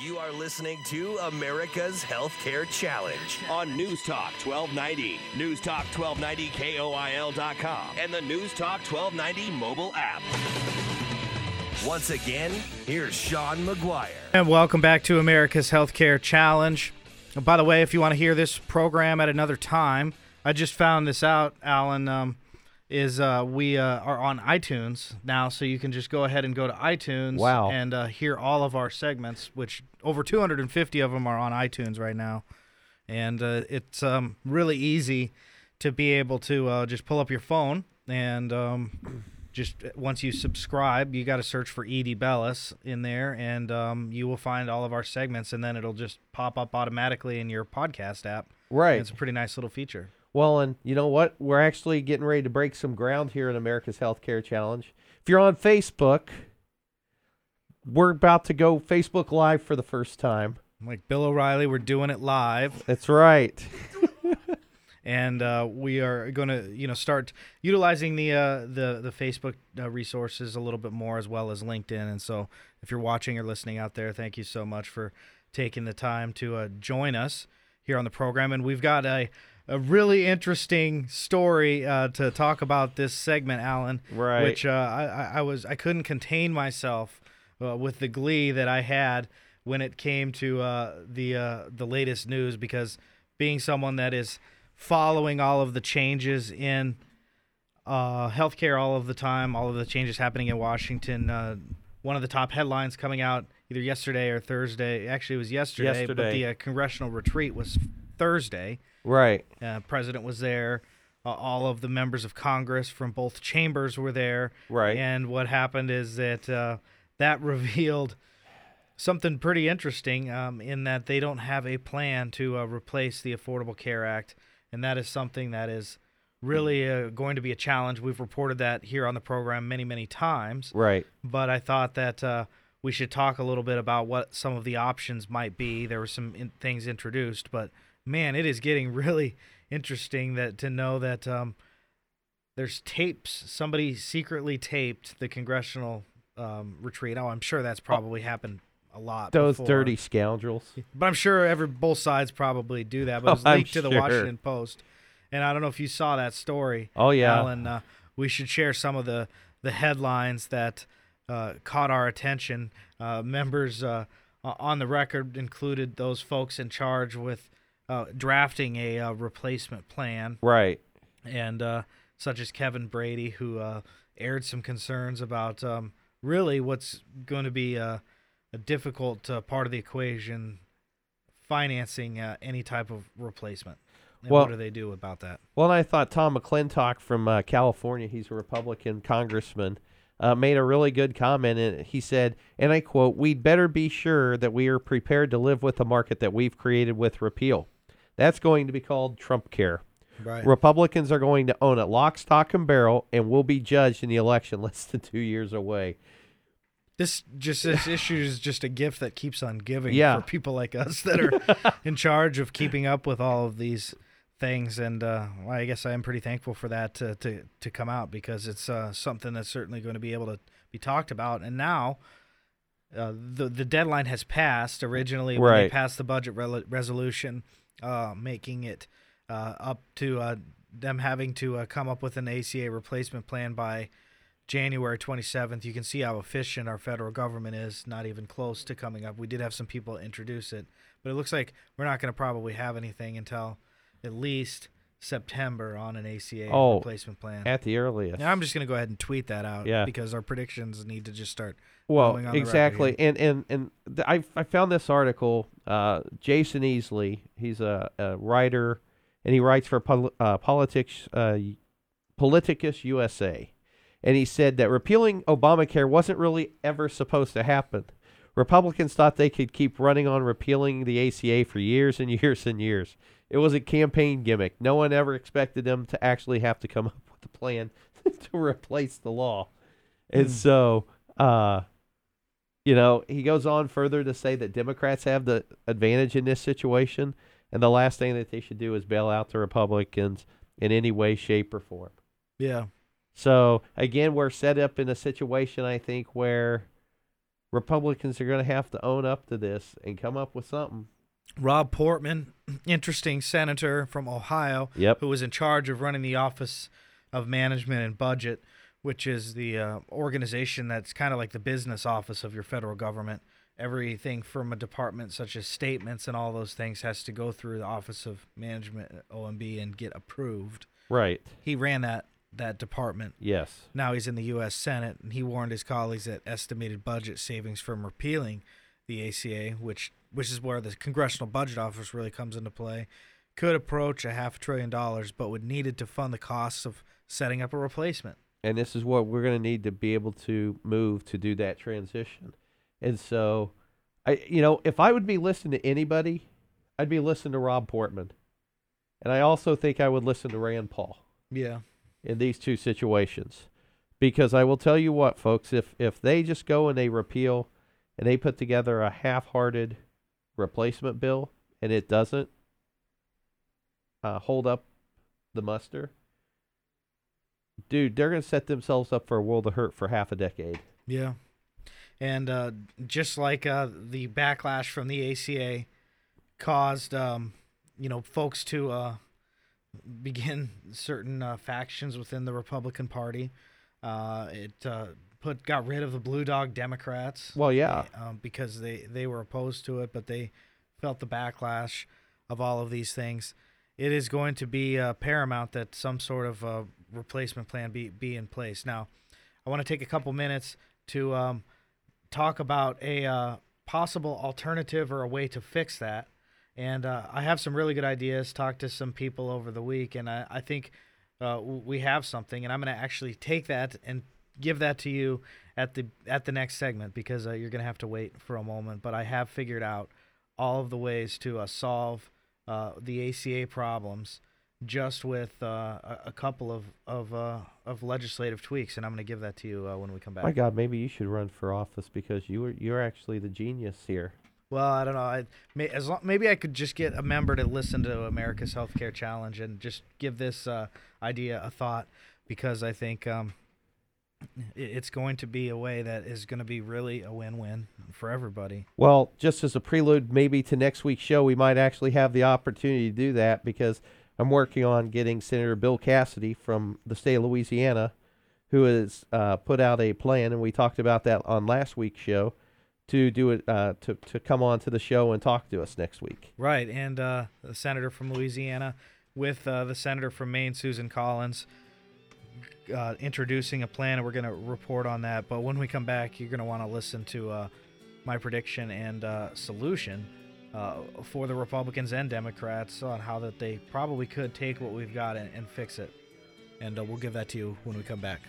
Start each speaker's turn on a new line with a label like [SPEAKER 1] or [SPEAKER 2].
[SPEAKER 1] You are listening to America's Healthcare Challenge on News Talk 1290, News Talk 1290 KOIL.com, and the News Talk 1290 mobile app. Once again, here's Sean McGuire.
[SPEAKER 2] And welcome back to America's Healthcare Challenge. By the way, if you want to hear this program at another time, I just found this out, Alan. Um, is uh, we uh, are on iTunes now, so you can just go ahead and go to iTunes
[SPEAKER 3] Wow.
[SPEAKER 2] and uh, hear all of our segments, which over 250 of them are on iTunes right now, and uh, it's um, really easy to be able to uh, just pull up your phone and um, just once you subscribe, you got to search for Edie Bellis in there, and um, you will find all of our segments, and then it'll just pop up automatically in your podcast app.
[SPEAKER 3] Right.
[SPEAKER 2] It's a pretty nice little feature.
[SPEAKER 3] Well, and you know what? We're actually getting ready to break some ground here in America's Healthcare Challenge. If you're on Facebook, we're about to go Facebook Live for the first time.
[SPEAKER 2] Like Bill O'Reilly, we're doing it live.
[SPEAKER 3] That's right.
[SPEAKER 2] and uh, we are going to you know start utilizing the uh, the the Facebook uh, resources a little bit more as well as LinkedIn. And so, if you're watching or listening out there, thank you so much for taking the time to uh, join us here on the program. And we've got a a really interesting story uh, to talk about this segment, Alan.
[SPEAKER 3] Right.
[SPEAKER 2] Which uh, I, I- was I couldn't contain myself uh, with the glee that I had when it came to uh, the uh, the latest news because being someone that is following all of the changes in uh, healthcare all of the time, all of the changes happening in Washington. Uh, one of the top headlines coming out either yesterday or Thursday. Actually, it was yesterday, but
[SPEAKER 3] Yesterday.
[SPEAKER 2] the uh, congressional retreat was Thursday.
[SPEAKER 3] Right.
[SPEAKER 2] Uh, president was there. Uh, all of the members of Congress from both chambers were there.
[SPEAKER 3] Right.
[SPEAKER 2] And what happened is that uh, that revealed something pretty interesting um, in that they don't have a plan to uh, replace the Affordable Care Act. And that is something that is really uh, going to be a challenge. We've reported that here on the program many, many times
[SPEAKER 3] Right.
[SPEAKER 2] but I thought that uh, we should talk a little bit about what some of the options might be. There were some in- things introduced, but man, it is getting really interesting that to know that um, there's tapes. Somebody secretly taped the congressional um, retreat. Oh, I'm sure that's probably happened a lot.
[SPEAKER 3] Those
[SPEAKER 2] before.
[SPEAKER 3] dirty scoundrels.
[SPEAKER 2] But I'm sure every both sides probably do that. But it was
[SPEAKER 3] Oh, I'm
[SPEAKER 2] leaked to the
[SPEAKER 3] sure.
[SPEAKER 2] Washington Post, and I don't know if you saw that story.
[SPEAKER 3] Oh, yeah.
[SPEAKER 2] Alan. Uh, we should share some of the the headlines that uh, caught our attention. Uh, members uh, on the record included those folks in charge with uh, drafting a uh, replacement plan
[SPEAKER 3] Right.
[SPEAKER 2] and uh, such as Kevin Brady, who uh, aired some concerns about um, really what's going to be a, a difficult uh, part of the equation, financing uh, any type of replacement. And
[SPEAKER 3] Well-
[SPEAKER 2] what do they do about that?
[SPEAKER 3] Well, I thought Tom McClintock from uh, California, he's a Republican congressman, uh, made a really good comment. And he said, and I quote, We'd better be sure that we are prepared to live with the market that we've created with repeal. That's going to be called Trump care.
[SPEAKER 2] Right.
[SPEAKER 3] Republicans are going to own it lock, stock, and barrel, and will be judged in the election less than two years away.
[SPEAKER 2] This just this issue is just a gift that keeps on giving
[SPEAKER 3] Yeah.
[SPEAKER 2] for people like us that are in charge of keeping up with all of these things. And uh, well, I guess I am pretty thankful for that to to, to come out because it's uh, something that's certainly going to be able to be talked about. And now. Uh, the the deadline has passed. Originally, when they passed the budget rel- resolution, uh, making it uh, up to uh, them having to uh, come up with an ACA replacement plan by January 27th. You can see how efficient our federal government is, not even close to coming up. We did have some people introduce it, but it looks like we're not going to probably have anything until at least September on an ACA
[SPEAKER 3] Oh,
[SPEAKER 2] replacement plan.
[SPEAKER 3] At the earliest.
[SPEAKER 2] Now, I'm just going to go ahead and tweet that out
[SPEAKER 3] Yeah.
[SPEAKER 2] because our predictions need to just start
[SPEAKER 3] Well,
[SPEAKER 2] going on
[SPEAKER 3] exactly, and and and I I found this article. Uh, Jason Easley, he's a, a writer, and he writes for pol- uh, Politics uh, Politicus USA, and he said that repealing Obamacare wasn't really ever supposed to happen. Republicans thought they could keep running on repealing the ACA for years and years and years. It was a campaign gimmick. No one ever expected them to actually have to come up with a plan to replace the law. And
[SPEAKER 2] Hmm.
[SPEAKER 3] so, uh, you know, he goes on further to say that Democrats have the advantage in this situation, and the last thing that they should do is bail out the Republicans in any way, shape, or form.
[SPEAKER 2] Yeah.
[SPEAKER 3] So again, we're set up in a situation, I think, where Republicans are going to have to own up to this and come up with something.
[SPEAKER 2] Rob Portman, interesting senator from Ohio,
[SPEAKER 3] Yep.
[SPEAKER 2] who was in charge of running the Office of Management and Budget, which is the uh, organization that's kind of like the business office of your federal government. Everything from a department such as statements and all those things has to go through the Office of Management, OMB, and get approved.
[SPEAKER 3] Right.
[SPEAKER 2] He ran that that department.
[SPEAKER 3] Yes.
[SPEAKER 2] Now he's in the U.S. Senate, and he warned his colleagues that estimated budget savings from repealing the ACA, which which is where the Congressional Budget Office really comes into play, could approach a half trillion dollars, but would need it to fund the costs of setting up a replacement.
[SPEAKER 3] and this is what we're going to need to be able to move to do that transition. And so, I you know, if I would be listening to anybody, I'd be listening to Rob Portman, and I also think I would listen to Rand Paul
[SPEAKER 2] Yeah.
[SPEAKER 3] In these two situations, because I will tell you what, folks, if if they just go and they repeal, and they put together a half-hearted replacement bill, and it doesn't uh, hold up the muster, dude, they're going to set themselves up for a world of hurt for half a decade.
[SPEAKER 2] Yeah. And uh, just like uh, the backlash from the ACA caused, um, you know, folks to uh, begin certain uh, factions within the Republican Party, uh, it uh, put got rid of the Blue Dog Democrats.
[SPEAKER 3] Well, yeah.
[SPEAKER 2] um, because they, they were opposed to it, but they felt the backlash of all of these things. It is going to be uh, paramount that some sort of uh, replacement plan be, be in place. Now, I want to take a couple minutes to um, talk about a uh, possible alternative or a way to fix that. And uh, I have some really good ideas. Talked to some people over the week, and I, I think uh, we have something. And I'm going to actually take that and give that to you at the at the next segment because uh, you're going to have to wait for a moment. But I have figured out all of the ways to uh, solve uh, the ACA problems just with uh, a, couple of of, uh, of legislative tweaks, and I'm going to give that to you uh, when we come back.
[SPEAKER 3] My God, maybe you should run for office because you were you're actually the genius here.
[SPEAKER 2] Well, I don't know. I may, as long, maybe I could just get a member to listen to America's Healthcare Challenge and just give this uh, idea a thought because I think um, it, it's going to be a way that is going to be really a win-win for everybody.
[SPEAKER 3] Well, just as a prelude, maybe to next week's show, we might actually have the opportunity to do that because I'm working on getting Senator Bill Cassidy from the state of Louisiana, who has uh, put out a plan, and we talked about that on last week's show, to do it uh, to to come on to the show and talk to us next week.
[SPEAKER 2] Right, and uh, the senator from Louisiana with uh, the senator from Maine, Susan Collins, uh, introducing a plan, and we're going to report on that. But when we come back, you're going to want to listen to uh, my prediction and uh, solution for the Republicans and Democrats on how that they probably could take what we've got and, and fix it. And we'll give that to you when we come back.